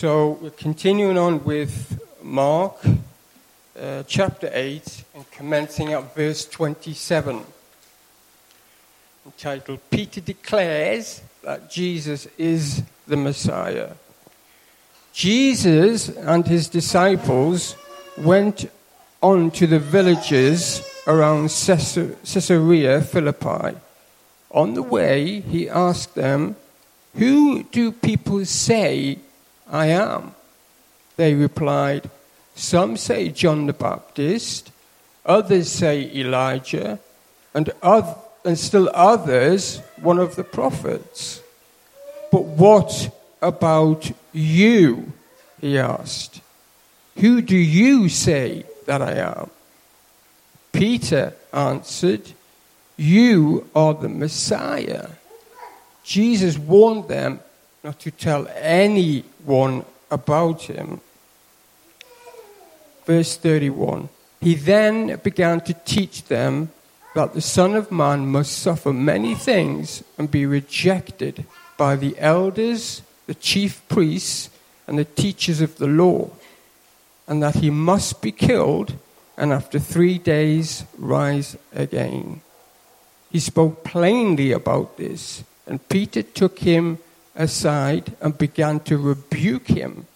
So we're continuing on with Mark uh, chapter 8 and commencing at verse 27, entitled Peter Declares that Jesus is the Messiah. Jesus and his disciples went on to the villages around Caesarea Philippi. On the way, he asked them, Who do people say I am? They replied, Some say John the Baptist, others say Elijah, and, other, and still others one of the prophets. But what about you? He asked. Who do you say that I am? Peter answered, You are the Messiah. Jesus warned them not to tell anyone about him. Verse 31 He then began to teach them that the Son of Man must suffer many things and be rejected by the elders, the chief priests, and the teachers of the law, and that he must be killed and after three days rise again. He spoke plainly about this, and Peter took him aside and began to rebuke him.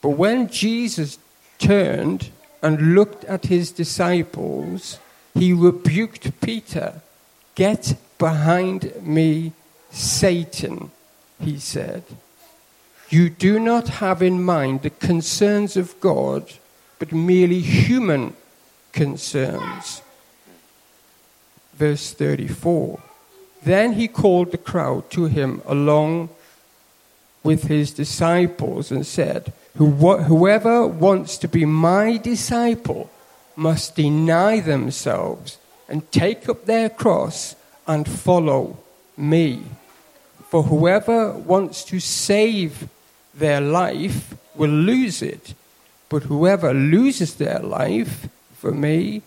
But when Jesus turned and looked at his disciples, he rebuked Peter. Get behind me, Satan, he said. You do not have in mind the concerns of God, but merely human concerns. Verse 34. Then he called the crowd to him along with his disciples and said, Whoever wants to be my disciple must deny themselves and take up their cross and follow me. For whoever wants to save their life will lose it, but whoever loses their life for me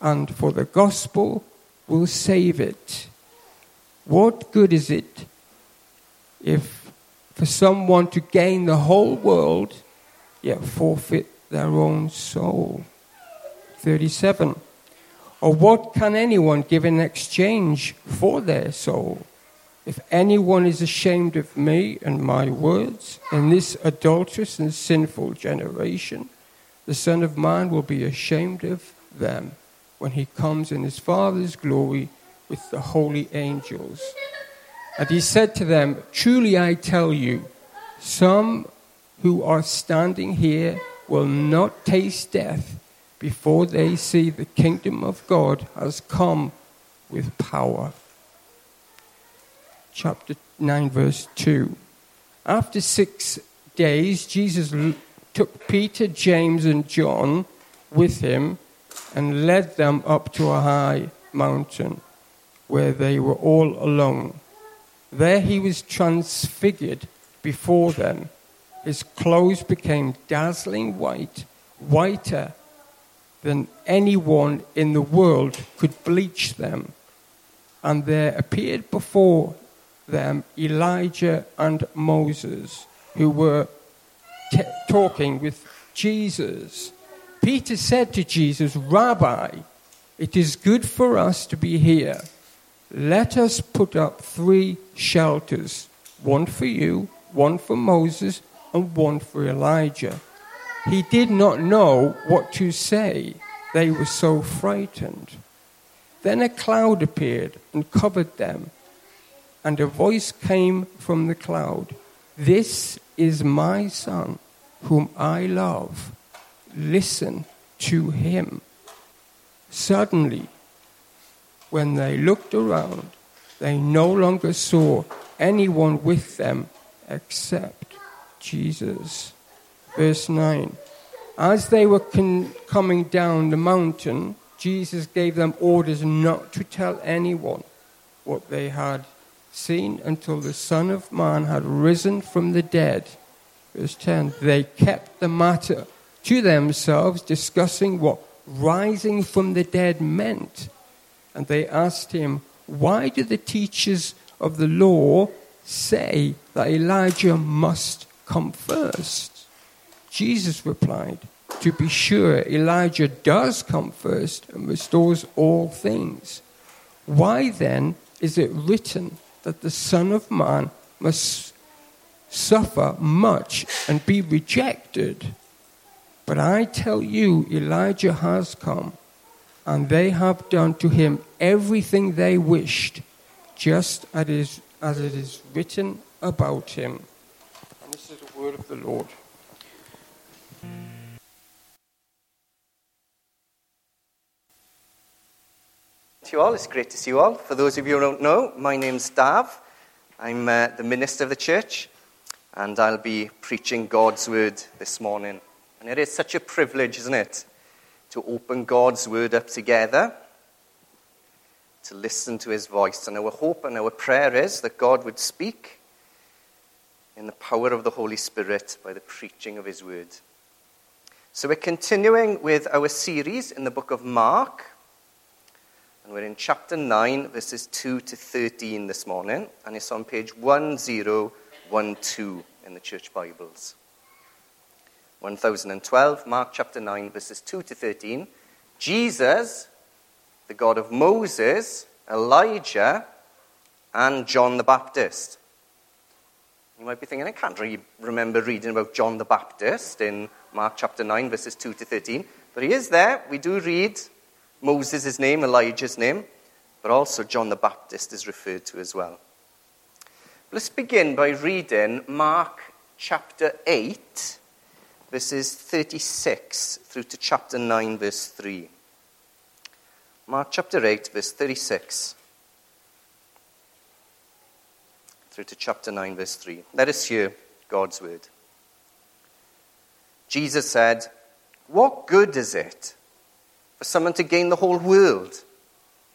and for the gospel will save it. What good is it if for someone to gain the whole world yet forfeit their own soul? 37. Or what can anyone give in exchange for their soul? If anyone is ashamed of me and my words in this adulterous and sinful generation, the Son of Man will be ashamed of them when he comes in his Father's glory with the holy angels. And he said to them, Truly I tell you, some who are standing here will not taste death before they see the kingdom of God has come with power. Chapter 9, verse 2. After six days, Jesus took Peter, James, and John with him and led them up to a high mountain where they were all alone. There he was transfigured before them. His clothes became dazzling white, whiter than anyone in the world could bleach them. And there appeared before them Elijah and Moses, who were t- talking with Jesus. Peter said to Jesus, Rabbi, it is good for us to be here. Let us put up three shelters one for you, one for Moses, and one for Elijah. He did not know what to say. They were so frightened. Then a cloud appeared and covered them, and a voice came from the cloud This is my son, whom I love. Listen to him. Suddenly, when they looked around, they no longer saw anyone with them except Jesus. Verse 9 As they were con- coming down the mountain, Jesus gave them orders not to tell anyone what they had seen until the Son of Man had risen from the dead. Verse 10 They kept the matter to themselves, discussing what rising from the dead meant. And they asked him, Why do the teachers of the law say that Elijah must come first? Jesus replied, To be sure, Elijah does come first and restores all things. Why then is it written that the Son of Man must suffer much and be rejected? But I tell you, Elijah has come, and they have done to him everything they wished, just as it is, as it is written about him. And this is the word of the Lord. to you all. It's great to see you all. For those of you who don't know, my name's Dav. I'm uh, the minister of the church, and I'll be preaching God's word this morning. And it is such a privilege, isn't it, to open God's word up together, to listen to his voice. And our hope and our prayer is that God would speak in the power of the Holy Spirit by the preaching of his word. So we're continuing with our series in the book of Mark. And we're in chapter 9, verses 2 to 13 this morning, and it's on page 1012 in the church Bibles. 1012, Mark chapter 9, verses 2 to 13. Jesus, the God of Moses, Elijah, and John the Baptist. You might be thinking, I can't really remember reading about John the Baptist in Mark chapter 9, verses 2 to 13. But he is there. We do read Moses' name, Elijah's name, but also John the Baptist is referred to as well. Let's begin by reading Mark chapter 8, verses 36 through to chapter 9, verse 3. Mark chapter 8, verse 36 through to chapter 9, verse 3. Let us hear God's word. Jesus said, What good is it? for someone to gain the whole world,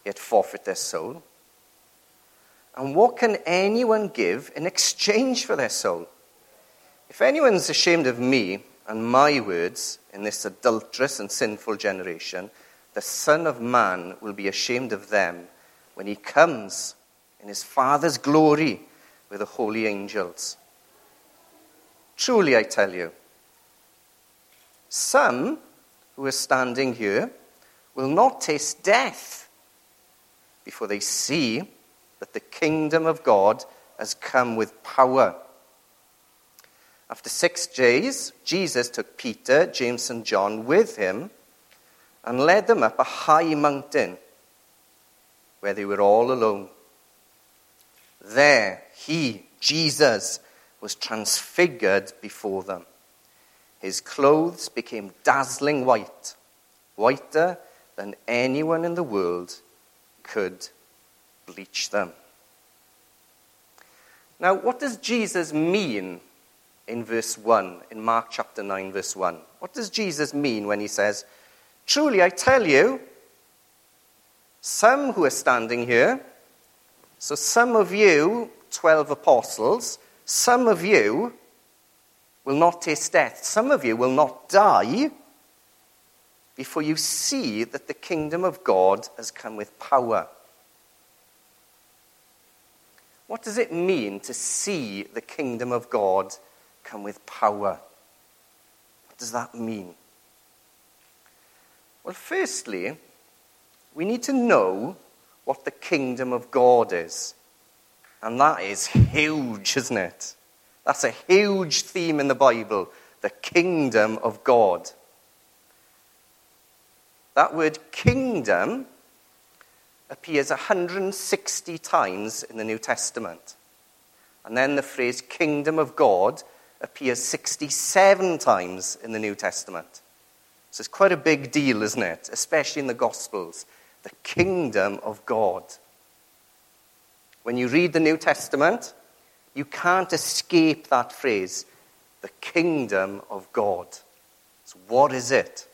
yet forfeit their soul? And what can anyone give in exchange for their soul? If anyone's ashamed of me and my words in this adulterous and sinful generation, the Son of Man will be ashamed of them when he comes in his Father's glory with the holy angels. Truly, I tell you, some who are standing here will not taste death before they see that the kingdom of God has come with power. After six days, Jesus took Peter, James, and John with him and led them up a high mountain where they were all alone. There, he, Jesus, was transfigured before them. His clothes became dazzling white, whiter than anyone in the world could bleach them. Now, what does Jesus mean in verse 1, in Mark chapter 9, verse 1? What does Jesus mean when he says, Truly I tell you, some who are standing here, so some of you, 12 apostles, some of you will not taste death, some of you will not die before you see that the kingdom of God has come with power. What does it mean to see the kingdom of God come with power? What does that mean? Well, firstly, we need to know what the kingdom of God is. And that is huge, isn't it? That's a huge theme in the Bible the kingdom of God. That word kingdom appears 160 times in the New Testament. And then the phrase kingdom of God appears 67 times in the New Testament. So it's quite a big deal, isn't it? Especially in the Gospels. The kingdom of God. When you read the New Testament, you can't escape that phrase, the kingdom of God. So, what is it?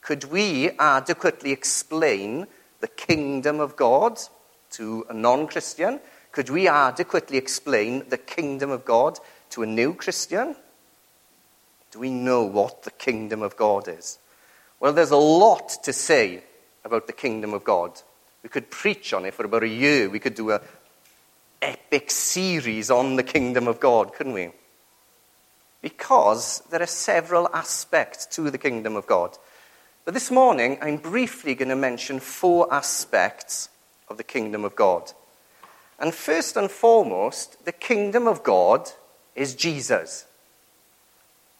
Could we adequately explain the kingdom of God to a non Christian? Could we adequately explain the kingdom of God to a new Christian? Do we know what the kingdom of God is? Well, there's a lot to say about the kingdom of God. We could preach on it for about a year. We could do a epic series on the kingdom of God, couldn't we? because there are several aspects to the kingdom of God. But this morning, I'm briefly going to mention four aspects of the kingdom of God. And first and foremost, the kingdom of God is Jesus.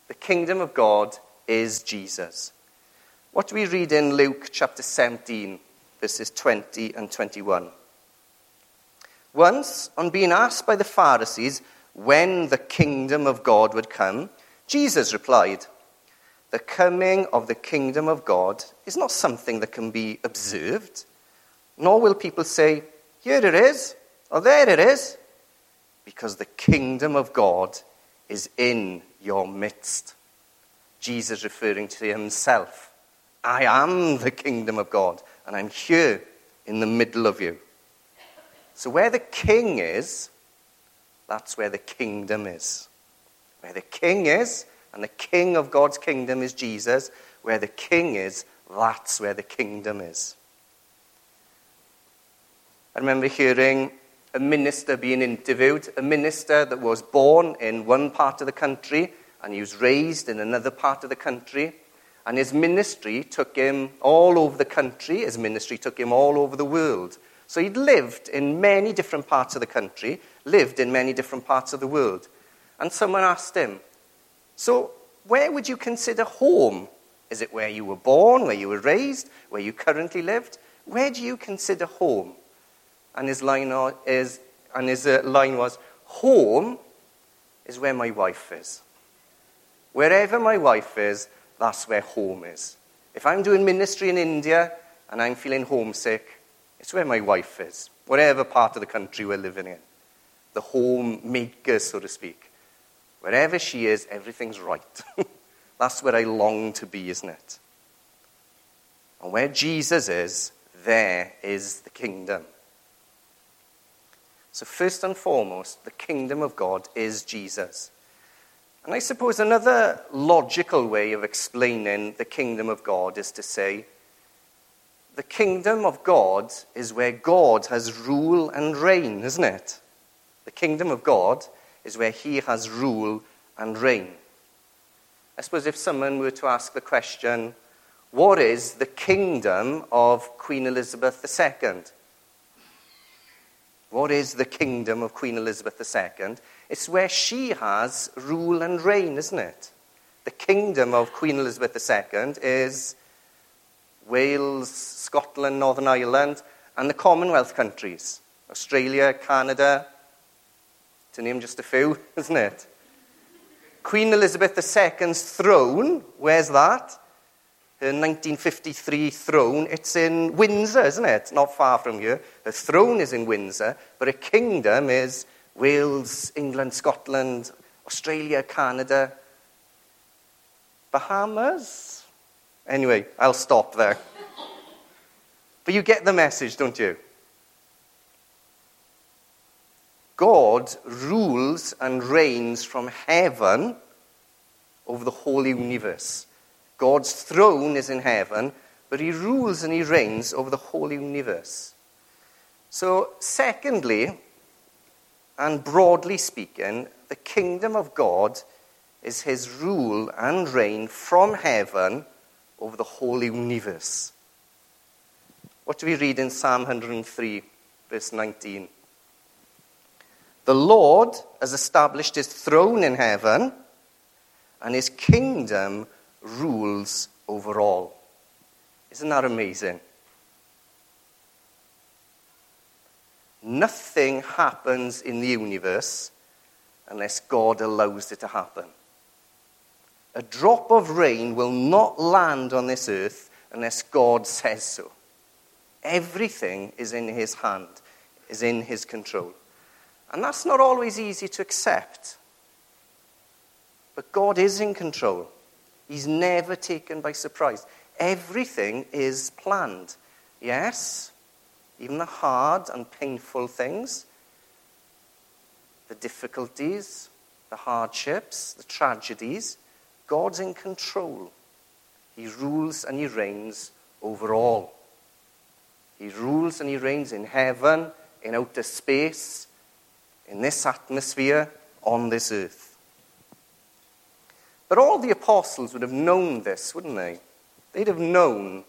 The kingdom of God is Jesus. What do we read in Luke chapter 17, verses 20 and 21? Once, on being asked by the Pharisees when the kingdom of God would come, Jesus replied, The coming of the kingdom of God is not something that can be observed, nor will people say, Here it is, or there it is, because the kingdom of God is in your midst. Jesus referring to himself. I am the kingdom of God, and I'm here in the middle of you. So, where the king is, that's where the kingdom is. Where the king is, and the king of God's kingdom is Jesus, where the king is, that's where the kingdom is. I remember hearing a minister being interviewed, a minister that was born in one part of the country and he was raised in another part of the country. And his ministry took him all over the country, his ministry took him all over the world. So he'd lived in many different parts of the country, lived in many different parts of the world. And someone asked him, So, where would you consider home? Is it where you were born, where you were raised, where you currently lived? Where do you consider home? And his line, is, and his uh, line was, Home is where my wife is. Wherever my wife is, that's where home is. If I'm doing ministry in India and I'm feeling homesick, it's where my wife is, whatever part of the country we're living in. The homemaker, so to speak. Wherever she is, everything's right. That's where I long to be, isn't it? And where Jesus is, there is the kingdom. So, first and foremost, the kingdom of God is Jesus. And I suppose another logical way of explaining the kingdom of God is to say the kingdom of God is where God has rule and reign, isn't it? The kingdom of God is where he has rule and reign. I suppose if someone were to ask the question, what is the kingdom of Queen Elizabeth II? What is the kingdom of Queen Elizabeth II? It's where she has rule and reign, isn't it? The kingdom of Queen Elizabeth II is Wales, Scotland, Northern Ireland, and the Commonwealth countries Australia, Canada, to name just a few, isn't it? Queen Elizabeth II's throne, where's that? Her 1953 throne, it's in Windsor, isn't it? Not far from here. Her throne is in Windsor, but her kingdom is Wales, England, Scotland, Australia, Canada, Bahamas, Anyway, I'll stop there. But you get the message, don't you? God rules and reigns from heaven over the whole universe. God's throne is in heaven, but he rules and he reigns over the whole universe. So, secondly, and broadly speaking, the kingdom of God is his rule and reign from heaven over the whole universe. What do we read in Psalm 103, verse 19? The Lord has established his throne in heaven, and his kingdom rules over all. Isn't that amazing? Nothing happens in the universe unless God allows it to happen. A drop of rain will not land on this earth unless God says so. Everything is in his hand, is in his control. And that's not always easy to accept. But God is in control. He's never taken by surprise. Everything is planned. Yes, even the hard and painful things, the difficulties, the hardships, the tragedies, God's in control. He rules and he reigns over all. He rules and he reigns in heaven, in outer space, in this atmosphere, on this earth. But all the apostles would have known this, wouldn't they? They'd have known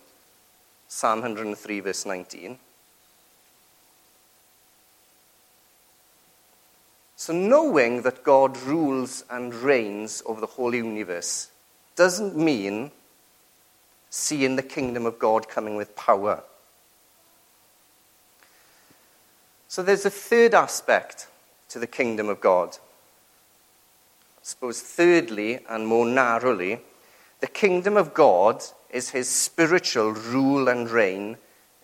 Psalm 103, verse 19. So, knowing that God rules and reigns over the whole universe doesn't mean seeing the kingdom of God coming with power. So, there's a third aspect to the kingdom of God. Suppose, thirdly and more narrowly, the kingdom of God is his spiritual rule and reign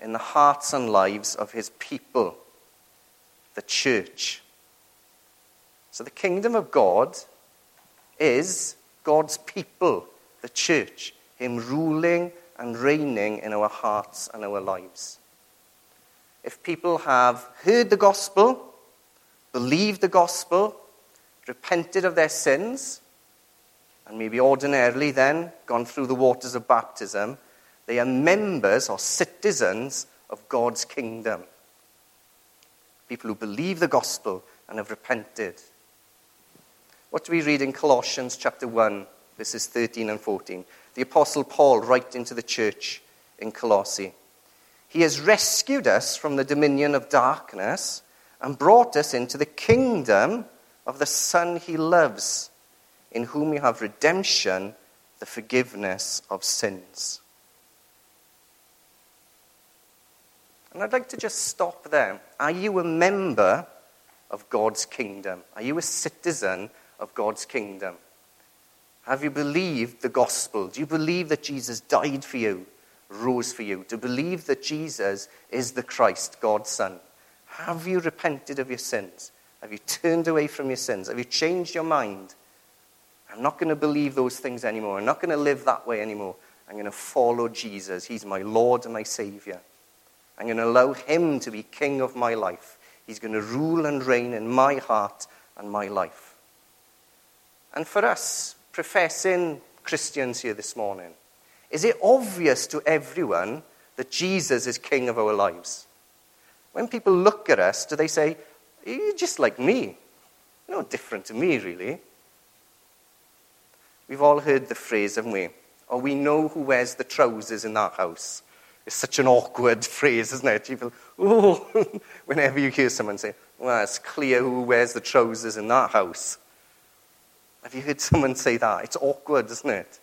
in the hearts and lives of his people, the church. So the kingdom of God is God's people, the church, him ruling and reigning in our hearts and our lives. If people have heard the gospel, believed the gospel, repented of their sins, and maybe ordinarily then gone through the waters of baptism, they are members or citizens of God's kingdom. People who believe the gospel and have repented. What do we read in Colossians chapter 1, verses 13 and 14? The Apostle Paul writing to the church in Colossae. He has rescued us from the dominion of darkness and brought us into the kingdom of the Son he loves in whom you have redemption, the forgiveness of sins. And I'd like to just stop there. Are you a member of God's kingdom? Are you a citizen of God's kingdom? Have you believed the gospel? Do you believe that Jesus died for you, rose for you? Do you believe that Jesus is the Christ, God's Son? Have you repented of your sins? Have you turned away from your sins? Have you changed your mind? I'm not going to believe those things anymore. I'm not going to live that way anymore. I'm going to follow Jesus. He's my Lord and my Savior. I'm going to allow Him to be King of my life. He's going to rule and reign in my heart and my life. And for us, professing Christians here this morning, is it obvious to everyone that Jesus is King of our lives? When people look at us, do they say, You're just like me? No different to me, really. We've all heard the phrase, haven't we? Or we know who wears the trousers in that house. It's such an awkward phrase, isn't it? You feel, oh, whenever you hear someone say, well, it's clear who wears the trousers in that house. Have you heard someone say that? It's awkward, isn't it?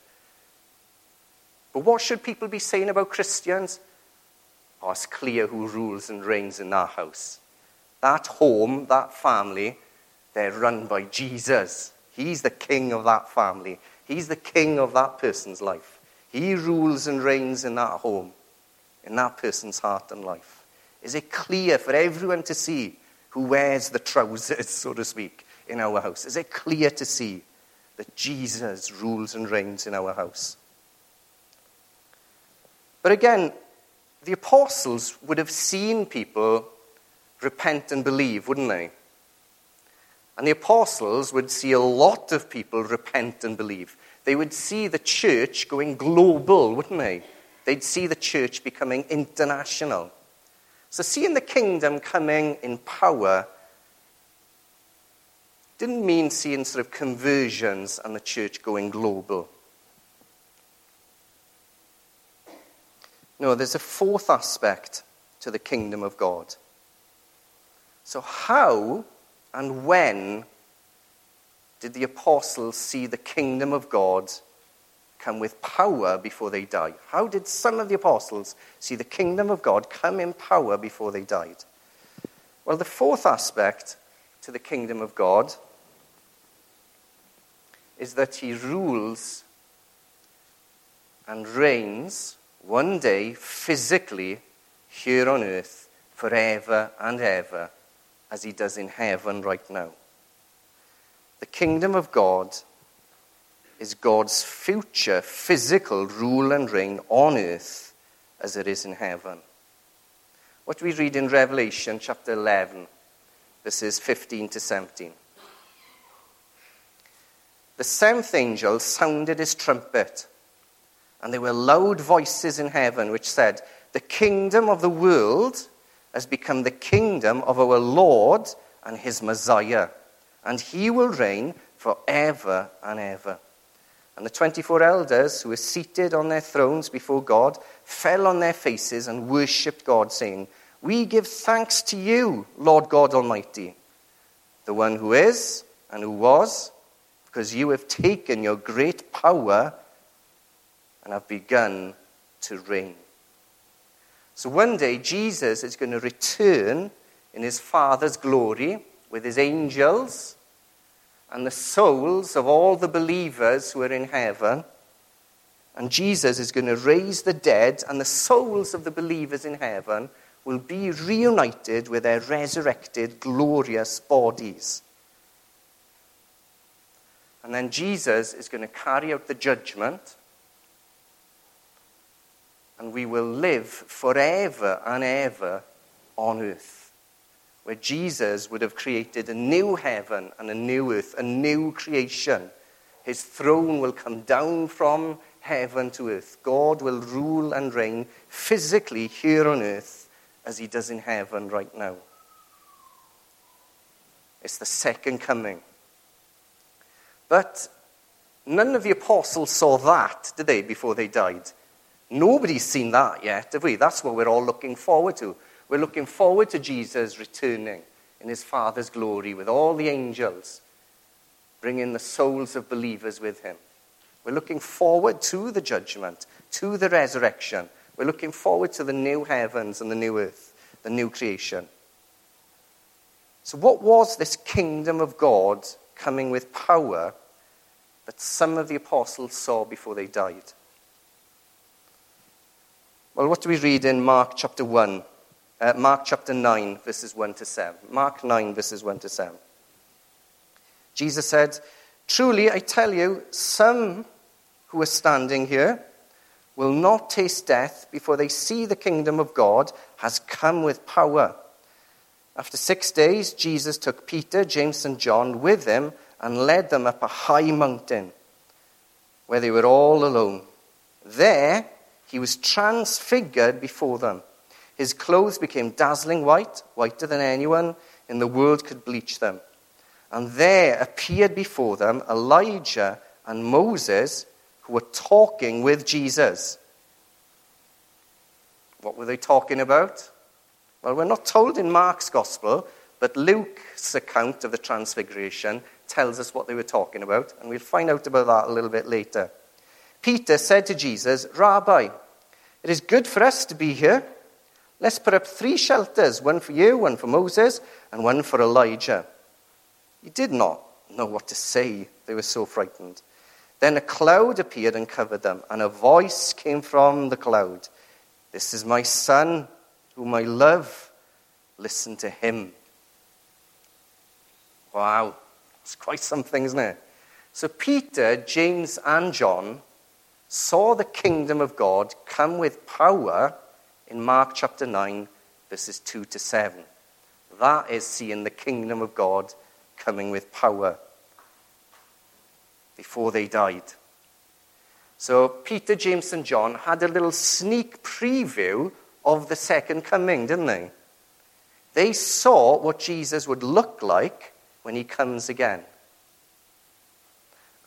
But what should people be saying about Christians? Oh, it's clear who rules and reigns in that house. That home, that family, they're run by Jesus. He's the king of that family. He's the king of that person's life. He rules and reigns in that home, in that person's heart and life. Is it clear for everyone to see who wears the trousers, so to speak, in our house? Is it clear to see that Jesus rules and reigns in our house? But again, the apostles would have seen people repent and believe, wouldn't they? And the apostles would see a lot of people repent and believe. They would see the church going global, wouldn't they? They'd see the church becoming international. So, seeing the kingdom coming in power didn't mean seeing sort of conversions and the church going global. No, there's a fourth aspect to the kingdom of God. So, how and when did the apostles see the kingdom of God come with power before they died? How did some of the apostles see the kingdom of God come in power before they died? Well, the fourth aspect to the kingdom of God is that he rules and reigns one day physically here on earth forever and ever as he does in heaven right now. The kingdom of God is God's future physical rule and reign on earth as it is in heaven. What we read in Revelation chapter 11, verses 15 to 17. The seventh angel sounded his trumpet, and there were loud voices in heaven which said, The kingdom of the world has become the kingdom of our Lord and his Messiah, and he will reign forever and ever. And the 24 elders who were seated on their thrones before God fell on their faces and worshipped God, saying, We give thanks to you, Lord God Almighty, the one who is and who was, because you have taken your great power and have begun to reign. So one day, Jesus is going to return in his Father's glory with his angels and the souls of all the believers who are in heaven. And Jesus is going to raise the dead, and the souls of the believers in heaven will be reunited with their resurrected, glorious bodies. And then Jesus is going to carry out the judgment, and we will live forever and ever on earth where Jesus would have created a new heaven and a new earth, a new creation. His throne will come down from heaven to earth. God will rule and reign physically here on earth as he does in heaven right now. It's the second coming. But none of the apostles saw that, did they, before they died? Nobody's seen that yet, have we? That's what we're all looking forward to. We're looking forward to Jesus returning in his Father's glory with all the angels, bringing the souls of believers with him. We're looking forward to the judgment, to the resurrection. We're looking forward to the new heavens and the new earth, the new creation. So, what was this kingdom of God coming with power that some of the apostles saw before they died? Well, what do we read in Mark chapter 1, uh, Mark chapter 9, verses 1 to 7. Mark 9, verses 1 to 7. Jesus said, Truly, I tell you, some who are standing here will not taste death before they see the kingdom of God has come with power. After six days, Jesus took Peter, James, and John with him and led them up a high mountain where they were all alone. There, he was transfigured before them his clothes became dazzling white, whiter than anyone in the world could bleach them. And there appeared before them Elijah and Moses, who were talking with Jesus. What were they talking about? Well, we're not told in Mark's gospel, but Luke's account of the transfiguration tells us what they were talking about, and we'll find out about that a little bit later. Peter said to Jesus, Rabbi, it is good for us to be here. Let's put up three shelters one for you, one for Moses, and one for Elijah. He did not know what to say. They were so frightened. Then a cloud appeared and covered them, and a voice came from the cloud This is my son, whom I love. Listen to him. Wow, it's quite something, isn't it? So Peter, James, and John saw the kingdom of God come with power in Mark chapter 9, verses 2 to 7. That is seeing the kingdom of God coming with power before they died. So Peter, James, and John had a little sneak preview of the second coming, didn't they? They saw what Jesus would look like when he comes again.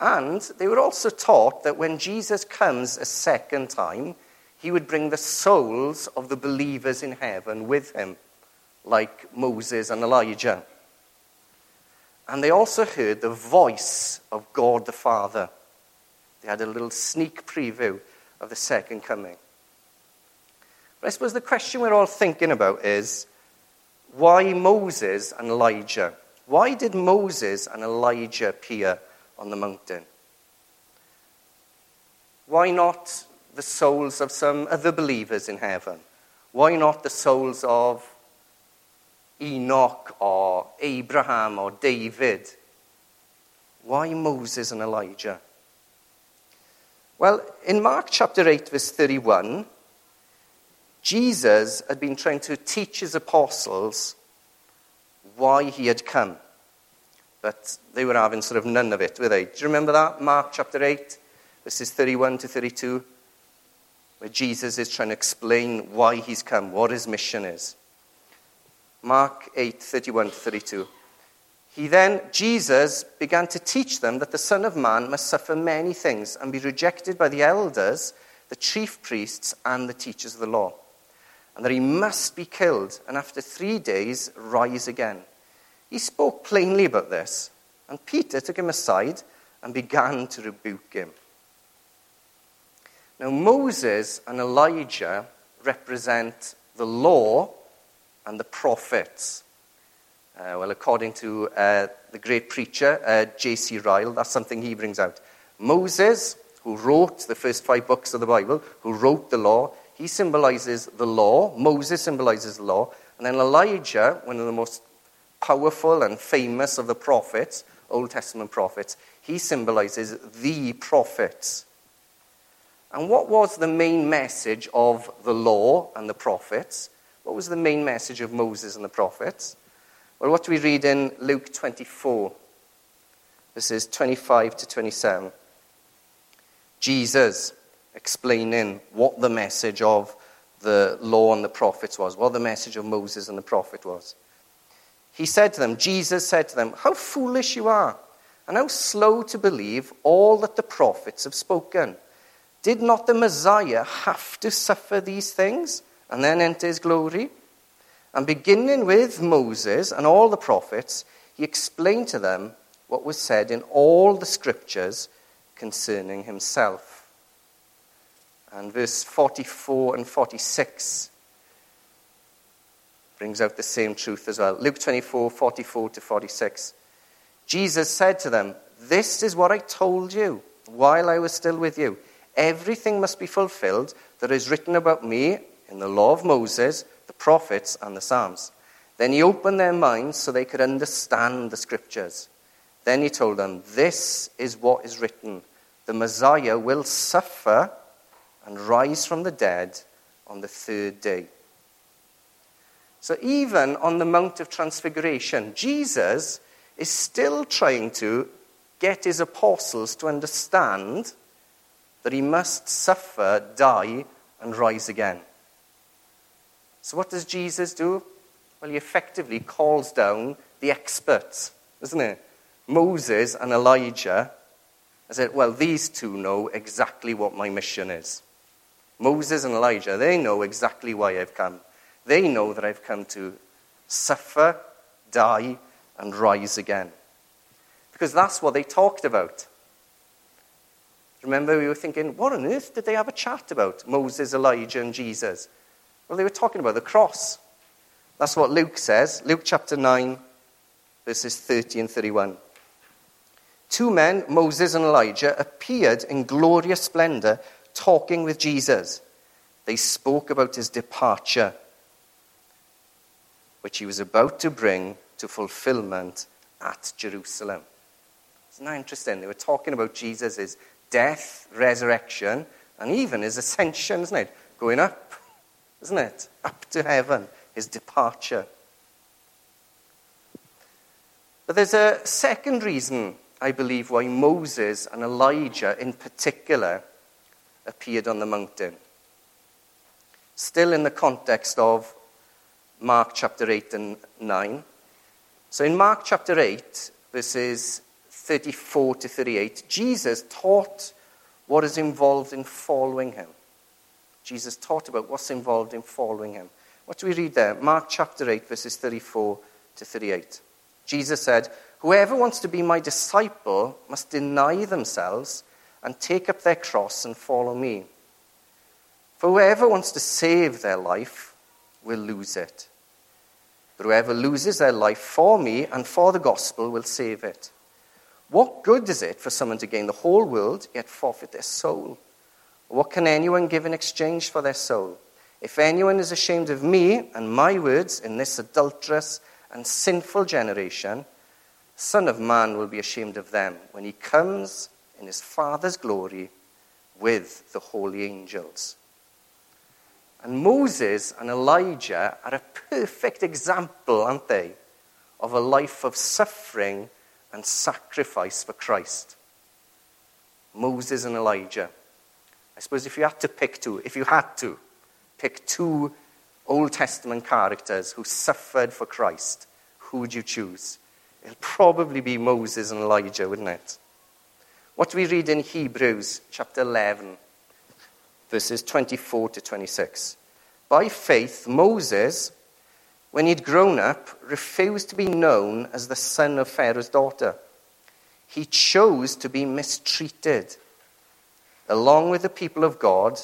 And they were also taught that when Jesus comes a second time, he would bring the souls of the believers in heaven with him, like Moses and Elijah. And they also heard the voice of God the Father. They had a little sneak preview of the second coming. But I suppose the question we're all thinking about is why Moses and Elijah? Why did Moses and Elijah appear on the mountain? Why not the souls of some other believers in heaven? Why not the souls of Enoch or Abraham or David? Why Moses and Elijah? Well, in Mark chapter 8, verse 31, Jesus had been trying to teach his apostles why he had come. But they were having sort of none of it, were they? Do you remember that? Mark chapter 8, verses 31 to 32 where Jesus is trying to explain why he's come, what his mission is. Mark 8 31 to 32. He then, Jesus, began to teach them that the Son of Man must suffer many things and be rejected by the elders, the chief priests, and the teachers of the law, and that he must be killed and after three days rise again. He spoke plainly about this, and Peter took him aside and began to rebuke him. Now, Moses and Elijah represent the law and the prophets. Uh, well, according to uh, the great preacher, uh, J.C. Ryle, that's something he brings out. Moses, who wrote the first five books of the Bible, who wrote the law, he symbolizes the law. Moses symbolizes the law. And then Elijah, one of the most powerful and famous of the prophets, Old Testament prophets, he symbolizes the prophets. And what was the main message of the law and the prophets? What was the main message of Moses and the prophets? Well, what do we read in Luke 24? This is 25 to 27. Jesus explaining what the message of the law and the prophets was, what the message of Moses and the prophet was. He said to them, Jesus said to them, How foolish you are, and how slow to believe all that the prophets have spoken. Did not the Messiah have to suffer these things and then enter his glory? And beginning with Moses and all the prophets, he explained to them what was said in all the scriptures concerning himself. And verse 44 and 46 brings out the same truth as well. Luke 24, 44 to 46. Jesus said to them, This is what I told you while I was still with you Everything must be fulfilled that is written about me in the law of Moses, the prophets, and the Psalms. Then he opened their minds so they could understand the scriptures. Then he told them, This is what is written the Messiah will suffer and rise from the dead on the third day. So, even on the Mount of Transfiguration, Jesus is still trying to get his apostles to understand that he must suffer, die, and rise again. So, what does Jesus do? Well, he effectively calls down the experts, doesn't he? Moses and Elijah. I said, well, these two know exactly what my mission is. Moses and Elijah, they know exactly why I've come. They know that I've come to suffer, die, and rise again. Because that's what they talked about. Remember, we were thinking, what on earth did they have a chat about? Moses, Elijah, and Jesus. Well, they were talking about the cross. That's what Luke says. Luke chapter 9, verses 30 and 31. Two men, Moses and Elijah, appeared in glorious splendor talking with Jesus. They spoke about his departure, which he was about to bring to fulfillment at Jerusalem. Isn't that interesting? They were talking about Jesus' death, resurrection, and even his ascension, isn't it? Going up, isn't it? Up to heaven, his departure. But there's a second reason, I believe, why Moses and Elijah in particular appeared on the mountain. Still in the context of Mark chapter 8 and 9. So in Mark chapter 8, verses 34 to 38, Jesus taught what is involved in following him. Jesus taught about what's involved in following him. What do we read there? Mark chapter 8, verses 34 to 38. Jesus said, Whoever wants to be my disciple must deny themselves and take up their cross and follow me. For whoever wants to save their life will lose it. But whoever loses their life for me and for the gospel will save it. What good is it for someone to gain the whole world yet forfeit their soul? What can anyone give in exchange for their soul? If anyone is ashamed of me and my words in this adulterous and sinful generation, Son of Man will be ashamed of them when he comes in his Father's glory with the holy angels. And Moses and Elijah are a perfect example, aren't they, of a life of suffering and sacrifice for Christ. Moses and Elijah. I suppose if you had to pick two, if you had to pick two Old Testament characters who suffered for Christ, who would you choose? It'll probably be Moses and Elijah, wouldn't it? What we read in Hebrews chapter 11, verses 24 to 26? By faith, Moses, when he'd grown up, refused to be known as the son of Pharaoh's daughter. He chose to be mistreated along with the people of God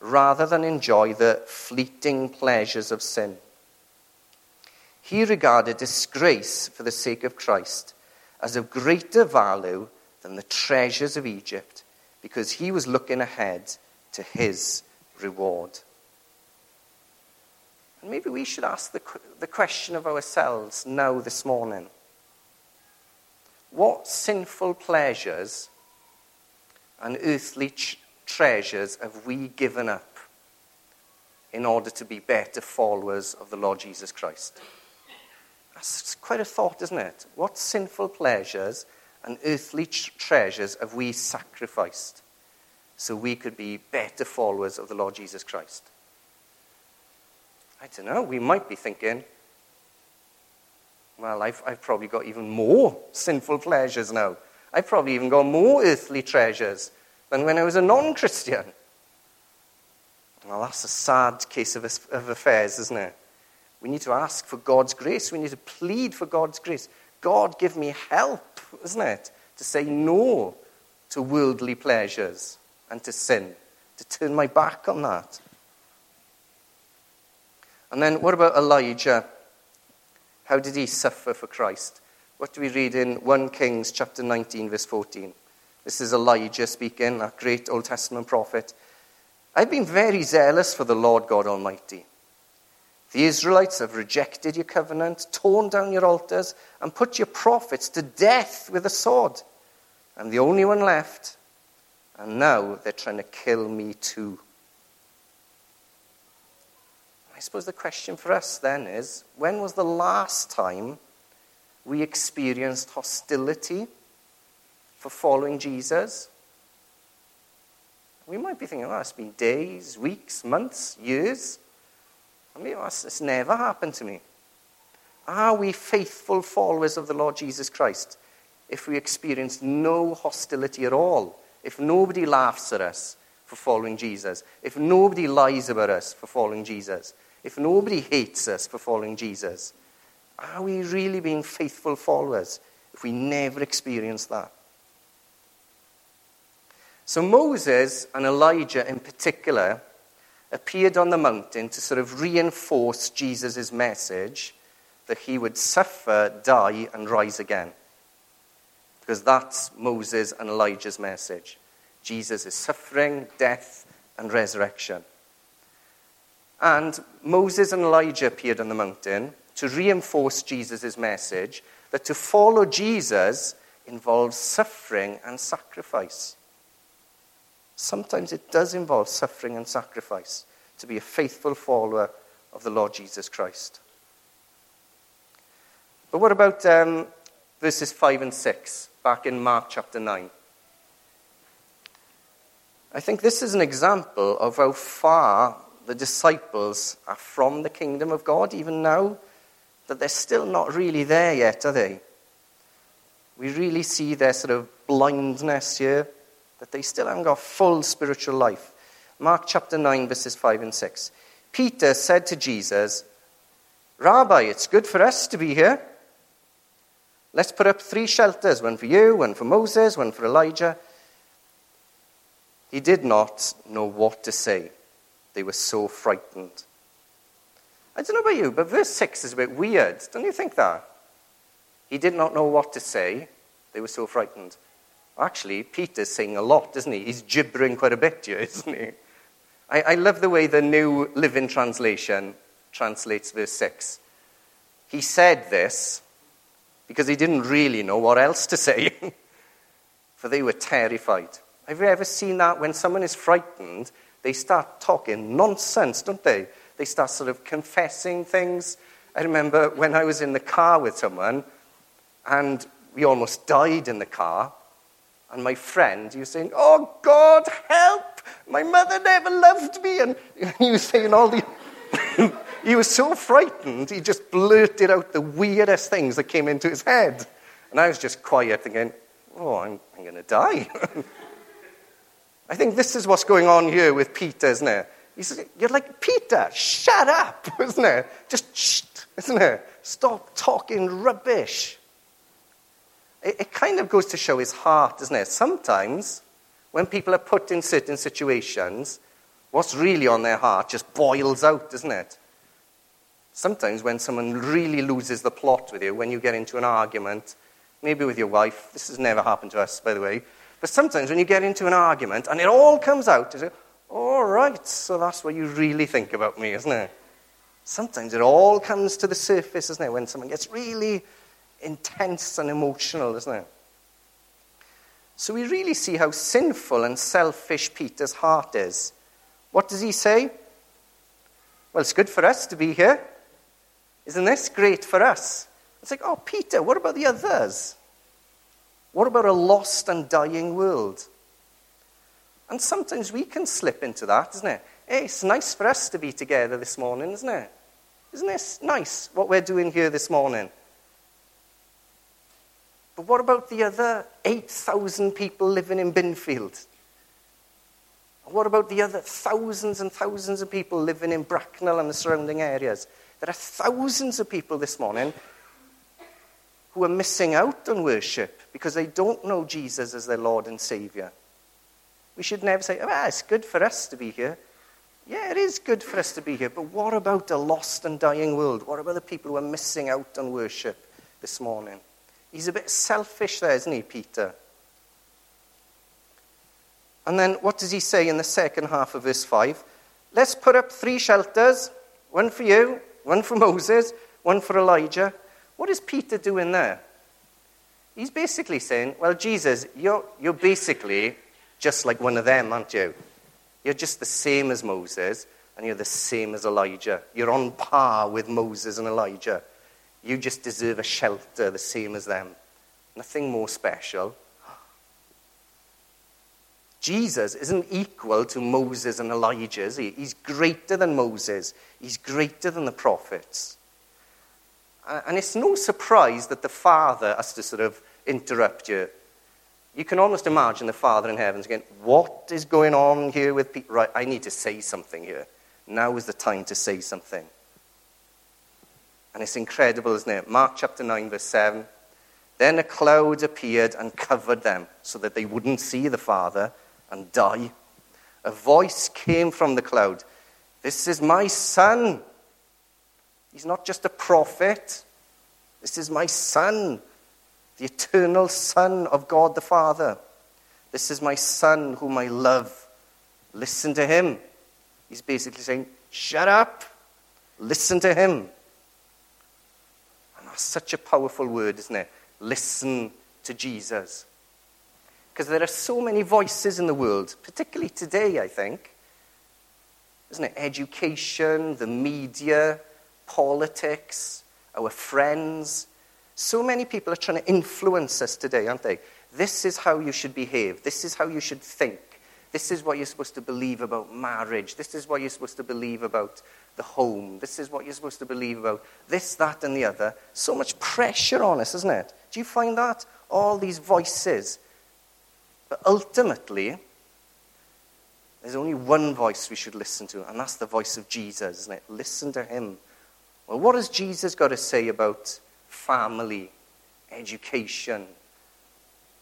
rather than enjoy the fleeting pleasures of sin. He regarded disgrace for the sake of Christ as of greater value than the treasures of Egypt because he was looking ahead to his reward. And maybe we should ask the, the question of ourselves now this morning what sinful pleasures and earthly ch- treasures have we given up in order to be better followers of the Lord Jesus Christ? That's quite a thought, isn't it? What sinful pleasures and earthly treasures have we sacrificed so we could be better followers of the Lord Jesus Christ? I don't know. We might be thinking, well, I've, I've probably got even more sinful pleasures now. I've probably even got more earthly treasures than when I was a non Christian. Well, that's a sad case of, of affairs, isn't it? We need to ask for God's grace. We need to plead for God's grace. God, give me help, isn't it? To say no to worldly pleasures and to sin, to turn my back on that. And then what about Elijah? How did he suffer for Christ? What do we read in 1 Kings chapter 19, verse 14? This is Elijah speaking, that great Old Testament prophet. I've been very zealous for the Lord God Almighty. The Israelites have rejected your covenant, torn down your altars, and put your prophets to death with a sword. I'm the only one left, and now they're trying to kill me too. I suppose the question for us then is when was the last time we experienced hostility for following Jesus? We might be thinking, oh, it's been days, weeks, months, years. I mean, oh, it's never happened to me. Are we faithful followers of the Lord Jesus Christ if we experience no hostility at all? If nobody laughs at us for following Jesus? If nobody lies about us for following Jesus? if nobody hates us for following Jesus, are we really being faithful followers if we never experience that? So Moses and Elijah in particular appeared on the mountain to sort of reinforce Jesus' message that he would suffer, die, and rise again. Because that's Moses and Elijah's message. Jesus is suffering, death, and resurrection. And Moses and Elijah appeared on the mountain to reinforce Jesus' message that to follow Jesus involves suffering and sacrifice. Sometimes it does involve suffering and sacrifice to be a faithful follower of the Lord Jesus Christ. But what about um, verses 5 and 6, back in Mark chapter 9? I think this is an example of how far the disciples are from the kingdom of God, even now, that they're still not really there yet, are they? We really see their sort of blindness here, that they still haven't got full spiritual life. Mark chapter 9, verses 5 and 6. Peter said to Jesus, Rabbi, it's good for us to be here. Let's put up three shelters one for you, one for Moses, one for Elijah. He did not know what to say. They were so frightened. I don't know about you, but verse 6 is a bit weird. Don't you think that? He did not know what to say. They were so frightened. Actually, Peter's saying a lot, isn't he? He's gibbering quite a bit here, isn't he? I, I love the way the New Living Translation translates verse 6. He said this because he didn't really know what else to say, for they were terrified. Have you ever seen that when someone is frightened, they start talking nonsense, don't they? They start sort of confessing things. I remember when I was in the car with someone and we almost died in the car. And my friend, he was saying, Oh God, help! My mother never loved me. And he was saying all the. he was so frightened, he just blurted out the weirdest things that came into his head. And I was just quiet, thinking, oh, I'm, I'm going to die. I think this is what's going on here with Peter, isn't it? He says, You're like, Peter, shut up, isn't it? Just shh, isn't it? Stop talking rubbish. It, it kind of goes to show his heart, doesn't it? Sometimes, when people are put in certain situations, what's really on their heart just boils out, doesn't it? Sometimes, when someone really loses the plot with you, when you get into an argument, maybe with your wife, this has never happened to us, by the way, but sometimes when you get into an argument and it all comes out, you say, all right, so that's what you really think about me, isn't it? Sometimes it all comes to the surface, isn't it, when someone gets really intense and emotional, isn't it? So we really see how sinful and selfish Peter's heart is. What does he say? Well, it's good for us to be here. Isn't this great for us? It's like, oh, Peter, what about the others? What about a lost and dying world? And sometimes we can slip into that, isn't it? Hey, it's nice for us to be together this morning, isn't it? Isn't this nice, what we're doing here this morning? But what about the other 8,000 people living in Binfield? What about the other thousands and thousands of people living in Bracknell and the surrounding areas? There are thousands of people this morning who are missing out on worship because they don't know Jesus as their Lord and Savior. We should never say, oh, it's good for us to be here. Yeah, it is good for us to be here, but what about a lost and dying world? What about the people who are missing out on worship this morning? He's a bit selfish there, isn't he, Peter? And then what does he say in the second half of verse 5? Let's put up three shelters one for you, one for Moses, one for Elijah. What is Peter doing there? He's basically saying, Well, Jesus, you're, you're basically just like one of them, aren't you? You're just the same as Moses, and you're the same as Elijah. You're on par with Moses and Elijah. You just deserve a shelter the same as them. Nothing more special. Jesus isn't equal to Moses and Elijah, is he? He's greater than Moses. He's greater than the prophets. And it's no surprise that the Father has to sort of interrupt you you can almost imagine the Father in heaven going, What is going on here with people? Right, I need to say something here. Now is the time to say something. And it's incredible, isn't it? Mark chapter 9, verse 7. Then a cloud appeared and covered them so that they wouldn't see the Father and die. A voice came from the cloud This is my son. He's not just a prophet. This is my son the eternal Son of God the Father. This is my Son whom I love. Listen to him. He's basically saying, Shut up. Listen to him. And that's such a powerful word, isn't it? Listen to Jesus. Because there are so many voices in the world, particularly today, I think. Isn't it? Education, the media, politics, our friends, so many people are trying to influence us today, aren't they? This is how you should behave. This is how you should think. This is what you're supposed to believe about marriage. This is what you're supposed to believe about the home. This is what you're supposed to believe about this, that, and the other. So much pressure on us, isn't it? Do you find that? All these voices. But ultimately, there's only one voice we should listen to, and that's the voice of Jesus, isn't it? Listen to him. Well, what has Jesus got to say about family, education,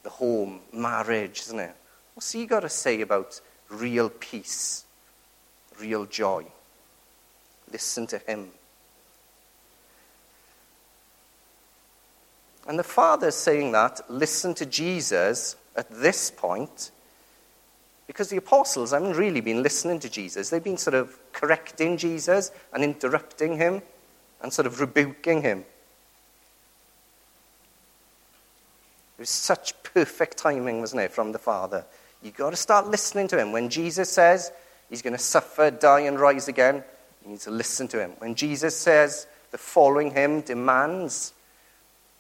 the home, marriage, isn't it? What's he got to say about real peace, real joy? Listen to him. And the Father's saying that, listen to Jesus at this point, because the apostles haven't really been listening to Jesus. They've been sort of correcting Jesus and interrupting him and sort of rebuking him. It was such perfect timing, wasn't it, from the Father? You've got to start listening to him. When Jesus says he's going to suffer, die, and rise again, you need to listen to him. When Jesus says the following him demands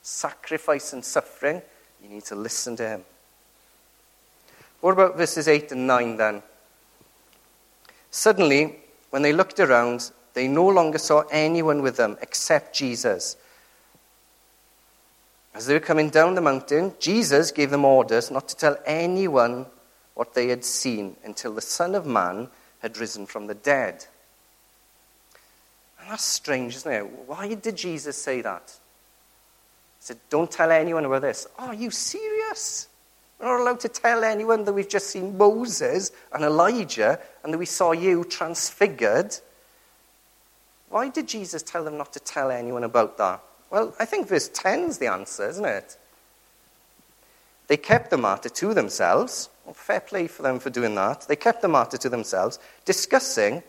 sacrifice and suffering, you need to listen to him. What about verses 8 and 9 then? Suddenly, when they looked around, They no longer saw anyone with them except Jesus. As they were coming down the mountain, Jesus gave them orders not to tell anyone what they had seen until the Son of Man had risen from the dead. And that's strange, isn't it? Why did Jesus say that? He said, Don't tell anyone about this. Oh, are you serious? We're not allowed to tell anyone that we've just seen Moses and Elijah and that we saw you transfigured. Why did Jesus tell them not to tell anyone about that? Well, I think verse 10 is the answer, isn't it? They kept the matter to themselves. Well, fair play for them for doing that. They kept the matter to themselves, discussing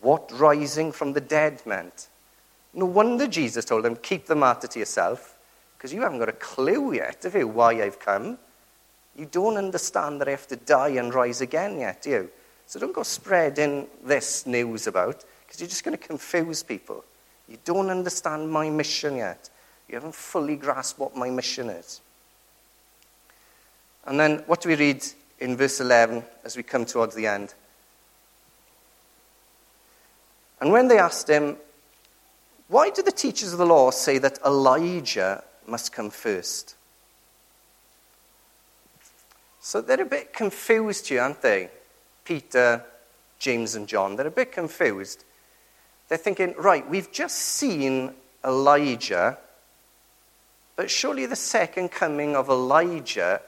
what rising from the dead meant. No wonder Jesus told them, keep the matter to yourself, because you haven't got a clue yet, have you, why I've come. You don't understand that I have to die and rise again yet, do you? So don't go spreading this news about, because you're just going to confuse people. You don't understand my mission yet. You haven't fully grasped what my mission is. And then what do we read in verse 11 as we come towards the end? And when they asked him, Why do the teachers of the law say that Elijah must come first? So they're a bit confused here, aren't they? Peter, James, and John. They're a bit confused. They're thinking, right, we've just seen Elijah, but surely the second coming of Elijah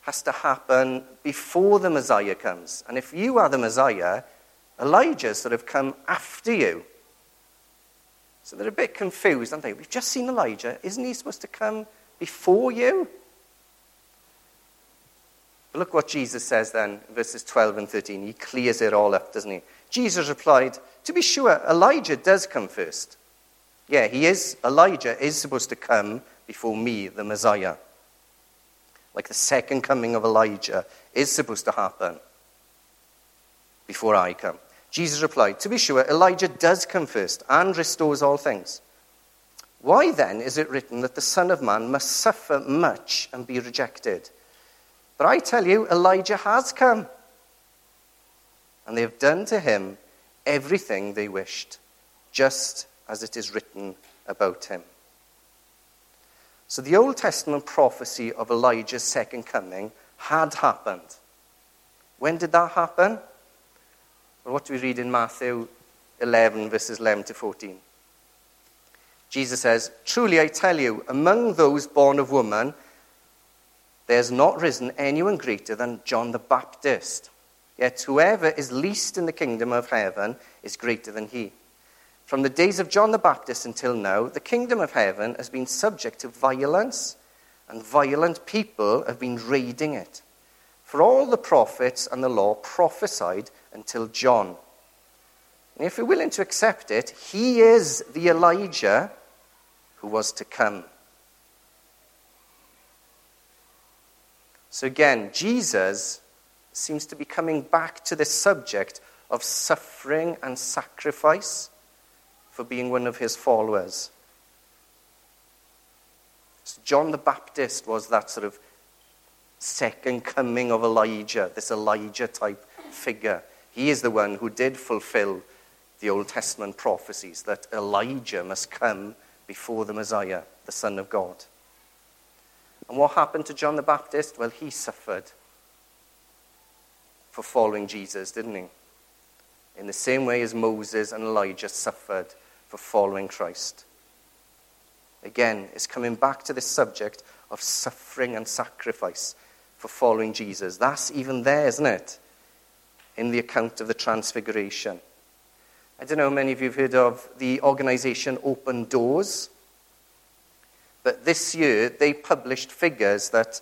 has to happen before the Messiah comes. And if you are the Messiah, Elijah sort of come after you. So they're a bit confused, aren't they? We've just seen Elijah. Isn't he supposed to come before you? But look what Jesus says then, verses 12 and 13. He clears it all up, doesn't he? Jesus replied, To be sure, Elijah does come first. Yeah, he is. Elijah is supposed to come before me, the Messiah. Like the second coming of Elijah is supposed to happen before I come. Jesus replied, To be sure, Elijah does come first and restores all things. Why then is it written that the Son of Man must suffer much and be rejected? But I tell you, Elijah has come. And they have done to him everything they wished, just as it is written about him. So the Old Testament prophecy of Elijah's second coming had happened. When did that happen? Well, what do we read in Matthew 11, verses 11 to 14? Jesus says, Truly I tell you, among those born of woman, there has not risen anyone greater than John the Baptist. Yet whoever is least in the kingdom of heaven is greater than he. From the days of John the Baptist until now, the kingdom of heaven has been subject to violence, and violent people have been raiding it. For all the prophets and the law prophesied until John. And if we're willing to accept it, he is the Elijah who was to come. So again, Jesus seems to be coming back to this subject of suffering and sacrifice for being one of his followers. So John the Baptist was that sort of second coming of Elijah, this Elijah type figure. He is the one who did fulfill the Old Testament prophecies that Elijah must come before the Messiah, the Son of God. And what happened to John the Baptist? Well, he suffered for following Jesus, didn't he? In the same way as Moses and Elijah suffered for following Christ. Again, it's coming back to this subject of suffering and sacrifice for following Jesus. That's even there, isn't it? In the account of the Transfiguration. I don't know how many of you have heard of the organization Open Doors. But this year, they published figures that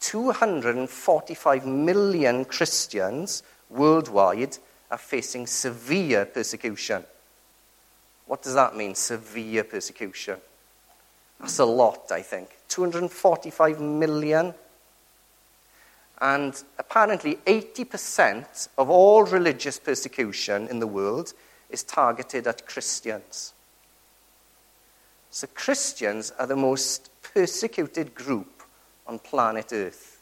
245 million Christians worldwide are facing severe persecution. What does that mean, severe persecution? That's a lot, I think. 245 million. And apparently, 80% of all religious persecution in the world is targeted at Christians. So Christians are the most persecuted group on planet Earth.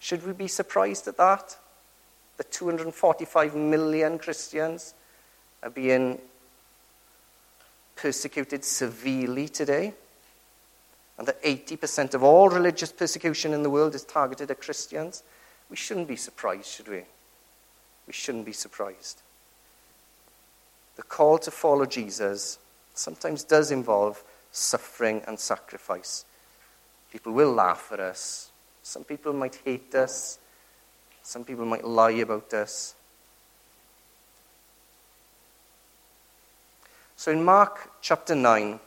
Should we be surprised at that? The 245 million Christians are being persecuted severely today, and that 80% of all religious persecution in the world is targeted at Christians, we shouldn't be surprised, should we? We shouldn't be surprised. The call to follow Jesus sometimes does involve suffering and sacrifice. People will laugh at us. Some people might hate us. Some people might lie about us. So in Mark chapter 9,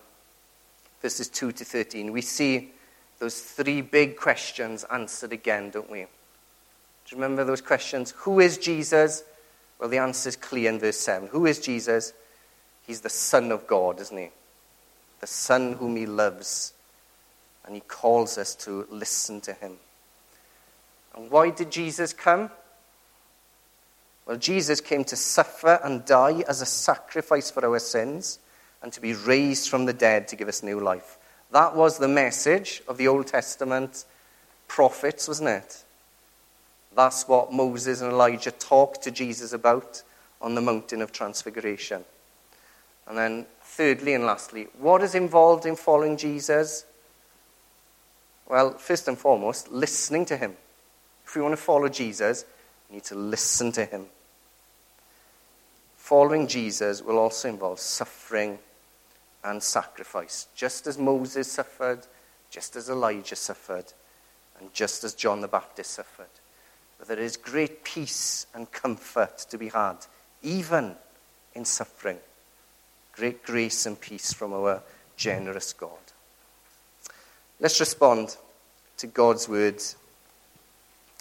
verses 2 to 13, we see those three big questions answered again, don't we? Do you remember those questions? Who is Jesus? Well, the answer is clear in verse 7. Who is Jesus? He's the Son of God, isn't he? The Son whom he loves. And he calls us to listen to him. And why did Jesus come? Well, Jesus came to suffer and die as a sacrifice for our sins and to be raised from the dead to give us new life. That was the message of the Old Testament prophets, wasn't it? That's what Moses and Elijah talked to Jesus about on the mountain of transfiguration. And then, thirdly and lastly, what is involved in following Jesus? Well, first and foremost, listening to him. If we want to follow Jesus, we need to listen to him. Following Jesus will also involve suffering and sacrifice, just as Moses suffered, just as Elijah suffered, and just as John the Baptist suffered. But there is great peace and comfort to be had, even in suffering. Great grace and peace from our generous God. Let's respond to God's words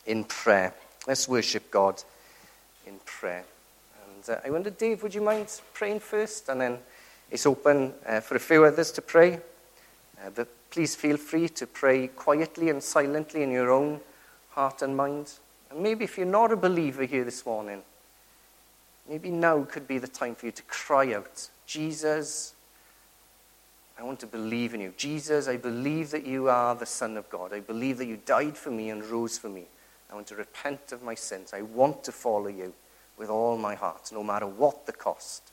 in prayer. Let's worship God in prayer. And uh, I wonder, Dave, would you mind praying first? And then it's open uh, for a few others to pray. Uh, but please feel free to pray quietly and silently in your own heart and mind. And maybe if you're not a believer here this morning, maybe now could be the time for you to cry out, Jesus, I want to believe in you. Jesus, I believe that you are the Son of God. I believe that you died for me and rose for me. I want to repent of my sins. I want to follow you with all my heart, no matter what the cost.